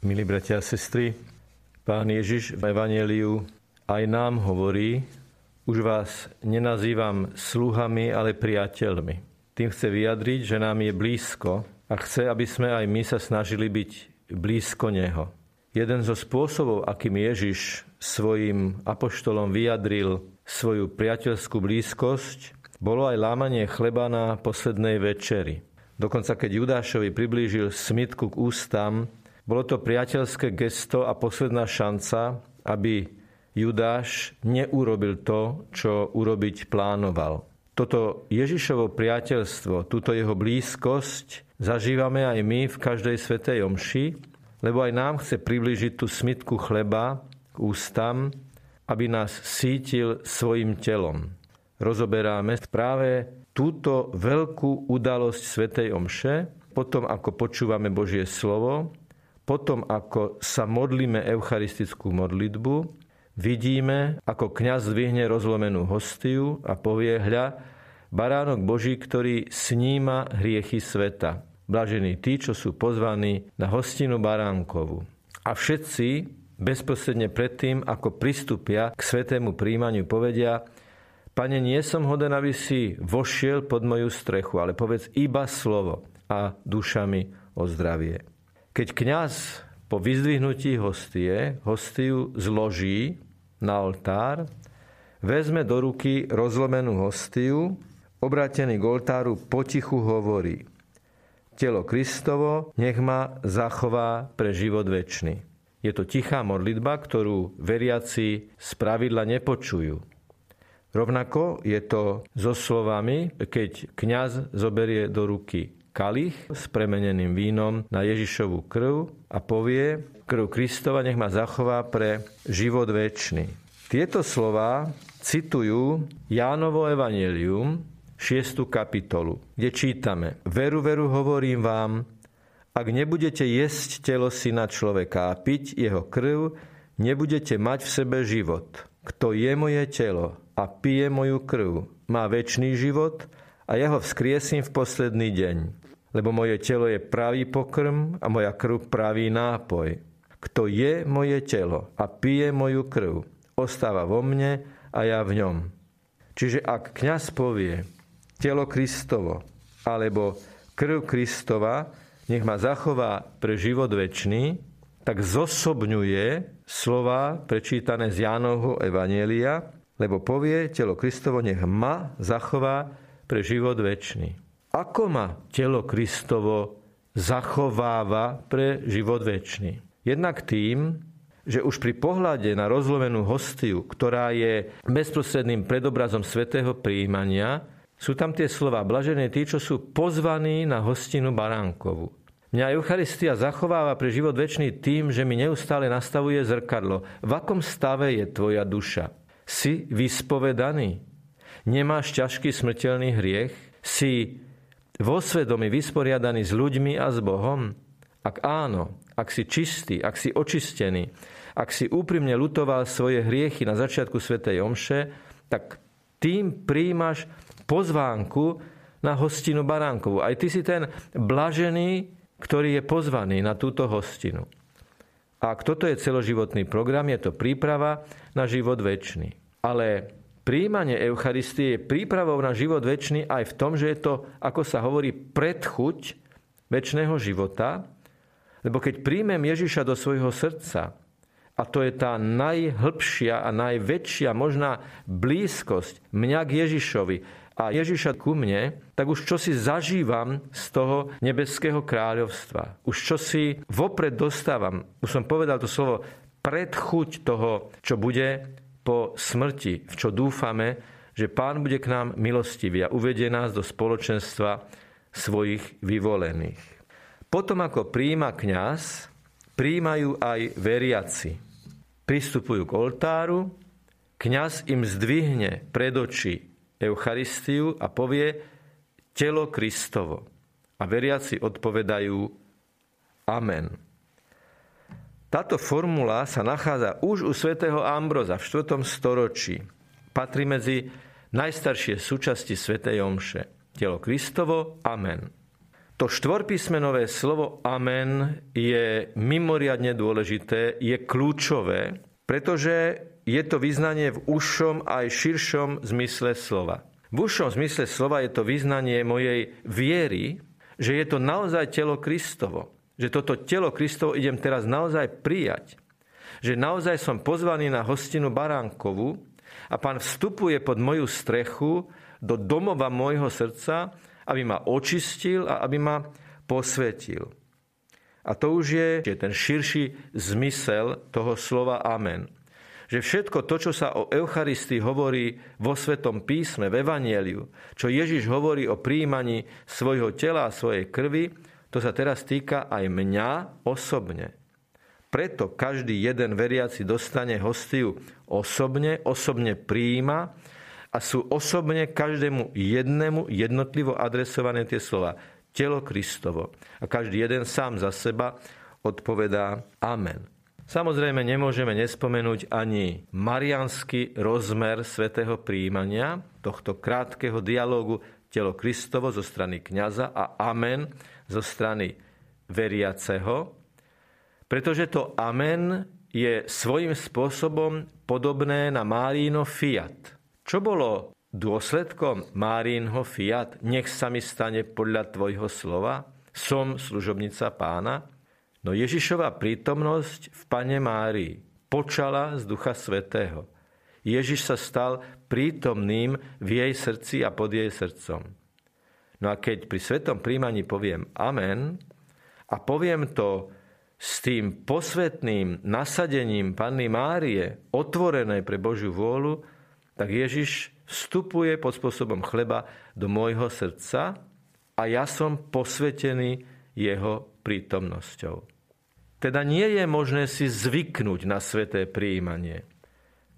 Milí bratia a sestry, pán Ježiš v Evangeliu aj nám hovorí, už vás nenazývam sluhami, ale priateľmi. Tým chce vyjadriť, že nám je blízko a chce, aby sme aj my sa snažili byť blízko Neho. Jeden zo spôsobov, akým Ježiš svojim apoštolom vyjadril svoju priateľskú blízkosť, bolo aj lámanie chleba na poslednej večeri. Dokonca keď Judášovi priblížil smitku k ústam, bolo to priateľské gesto a posledná šanca, aby Judáš neurobil to, čo urobiť plánoval. Toto Ježišovo priateľstvo, túto jeho blízkosť zažívame aj my v každej svetej omši, lebo aj nám chce priblížiť tú smitku chleba k ústam, aby nás sítil svojim telom. Rozoberáme práve túto veľkú udalosť svetej omše, potom ako počúvame Božie slovo, potom ako sa modlíme eucharistickú modlitbu, vidíme, ako kňaz zdvihne rozlomenú hostiu a povie, hľa, baránok Boží, ktorý sníma hriechy sveta. Blažení tí, čo sú pozvaní na hostinu baránkovu. A všetci bezprostredne predtým, ako pristúpia k svetému príjmaniu, povedia, Pane, nie som hoden, aby si vošiel pod moju strechu, ale povedz iba slovo a dušami o zdravie. Keď kňaz po vyzdvihnutí hostie hostiu zloží na oltár, vezme do ruky rozlomenú hostiu, obrátený k oltáru potichu hovorí Telo Kristovo nech ma zachová pre život väčší. Je to tichá modlitba, ktorú veriaci z pravidla nepočujú. Rovnako je to so slovami, keď kňaz zoberie do ruky kalich s premeneným vínom na Ježišovú krv a povie, krv Kristova nech ma zachová pre život väčší. Tieto slova citujú Jánovo evanelium, 6. kapitolu, kde čítame Veru, veru hovorím vám, ak nebudete jesť telo syna človeka a piť jeho krv, nebudete mať v sebe život. Kto je moje telo a pije moju krv, má väčší život a ja ho vzkriesím v posledný deň lebo moje telo je pravý pokrm a moja krv pravý nápoj. Kto je moje telo a pije moju krv, ostáva vo mne a ja v ňom. Čiže ak kňaz povie telo Kristovo alebo krv Kristova, nech ma zachová pre život väčší, tak zosobňuje slova prečítané z Jánovho Evanielia, lebo povie telo Kristovo, nech ma zachová pre život väčší. Ako ma telo Kristovo zachováva pre život väčší? Jednak tým, že už pri pohľade na rozlovenú hostiu, ktorá je bezprostredným predobrazom svetého príjmania, sú tam tie slova blažené tí, čo sú pozvaní na hostinu baránkovu. Mňa Eucharistia zachováva pre život väčší tým, že mi neustále nastavuje zrkadlo. V akom stave je tvoja duša? Si vyspovedaný? Nemáš ťažký smrteľný hriech? Si vo svedomí vysporiadaný s ľuďmi a s Bohom? Ak áno, ak si čistý, ak si očistený, ak si úprimne lutoval svoje hriechy na začiatku Svetej Omše, tak tým príjmaš pozvánku na hostinu Baránkovú. Aj ty si ten blažený, ktorý je pozvaný na túto hostinu. A ak toto je celoživotný program, je to príprava na život väčší. Ale príjmanie Eucharistie je prípravou na život väčší aj v tom, že je to, ako sa hovorí, predchuť väčšného života, lebo keď príjmem Ježiša do svojho srdca, a to je tá najhlbšia a najväčšia možná blízkosť mňa k Ježišovi a Ježiša ku mne, tak už čo si zažívam z toho nebeského kráľovstva. Už čo si vopred dostávam. Už som povedal to slovo predchuť toho, čo bude po smrti, v čo dúfame, že Pán bude k nám milostivý a uvedie nás do spoločenstva svojich vyvolených. Potom ako príjima kňaz, príjmajú aj veriaci. Pristupujú k oltáru, kňaz im zdvihne pred oči Eucharistiu a povie telo Kristovo. A veriaci odpovedajú Amen. Táto formula sa nachádza už u svätého Ambroza v 4. storočí. Patrí medzi najstaršie súčasti svätej Omše. Telo Kristovo, amen. To štvorpísmenové slovo amen je mimoriadne dôležité, je kľúčové, pretože je to vyznanie v užšom aj širšom zmysle slova. V užšom zmysle slova je to vyznanie mojej viery, že je to naozaj telo Kristovo. Že toto telo Kristovo idem teraz naozaj prijať. Že naozaj som pozvaný na hostinu Baránkovu a pán vstupuje pod moju strechu do domova môjho srdca aby ma očistil a aby ma posvetil. A to už je, je ten širší zmysel toho slova amen. Že všetko to, čo sa o Eucharistii hovorí vo Svetom písme, v Evanieliu, čo Ježiš hovorí o príjmaní svojho tela a svojej krvi, to sa teraz týka aj mňa osobne. Preto každý jeden veriaci dostane hostiu osobne, osobne príjima a sú osobne každému jednému jednotlivo adresované tie slova. Telo Kristovo. A každý jeden sám za seba odpovedá Amen. Samozrejme nemôžeme nespomenúť ani marianský rozmer svetého príjmania, tohto krátkeho dialógu telo Kristovo zo strany kňaza a amen zo strany veriaceho, pretože to amen je svojím spôsobom podobné na Márino fiat. Čo bolo dôsledkom Márínho fiat? Nech sa mi stane podľa tvojho slova? Som služobnica pána? No Ježišova prítomnosť v Pane Márii počala z Ducha Svetého. Ježiš sa stal prítomným v jej srdci a pod jej srdcom. No a keď pri svetom príjmaní poviem Amen a poviem to s tým posvetným nasadením Panny Márie, otvorené pre Božiu vôľu, tak Ježiš vstupuje pod spôsobom chleba do môjho srdca a ja som posvetený jeho prítomnosťou. Teda nie je možné si zvyknúť na sveté príjmanie.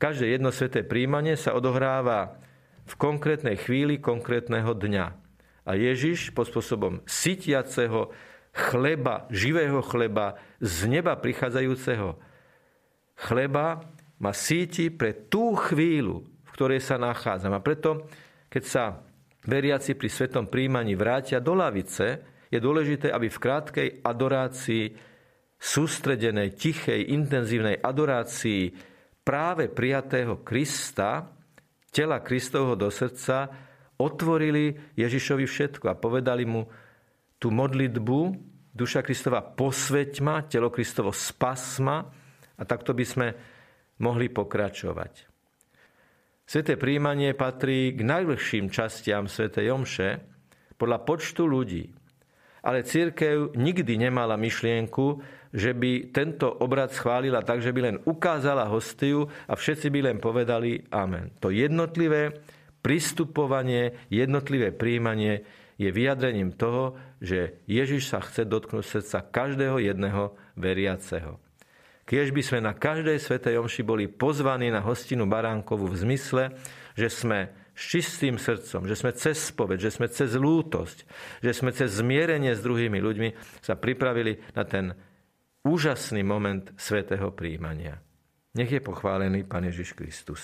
Každé jedno sveté príjmanie sa odohráva v konkrétnej chvíli konkrétneho dňa. A Ježiš pod spôsobom sytiaceho chleba, živého chleba, z neba prichádzajúceho chleba ma síti pre tú chvíľu, v ktorej sa nachádzam. A preto, keď sa veriaci pri svetom príjmaní vrátia do lavice, je dôležité, aby v krátkej adorácii, sústredenej, tichej, intenzívnej adorácii práve prijatého Krista, tela Kristovho do srdca, otvorili Ježišovi všetko a povedali mu tú modlitbu, duša Kristova posveť ma, telo Kristovo spas ma a takto by sme mohli pokračovať. Sveté príjmanie patrí k najdlhším častiam Svetej Jomše podľa počtu ľudí. Ale církev nikdy nemala myšlienku, že by tento obrad schválila tak, že by len ukázala hostiu a všetci by len povedali Amen. To jednotlivé pristupovanie, jednotlivé príjmanie je vyjadrením toho, že Ježiš sa chce dotknúť srdca každého jedného veriaceho. Kiež by sme na každej svetej omši boli pozvaní na hostinu Baránkovu v zmysle, že sme s čistým srdcom, že sme cez spoved, že sme cez lútosť, že sme cez zmierenie s druhými ľuďmi sa pripravili na ten úžasný moment svetého príjmania. Nech je pochválený Pán Ježiš Kristus.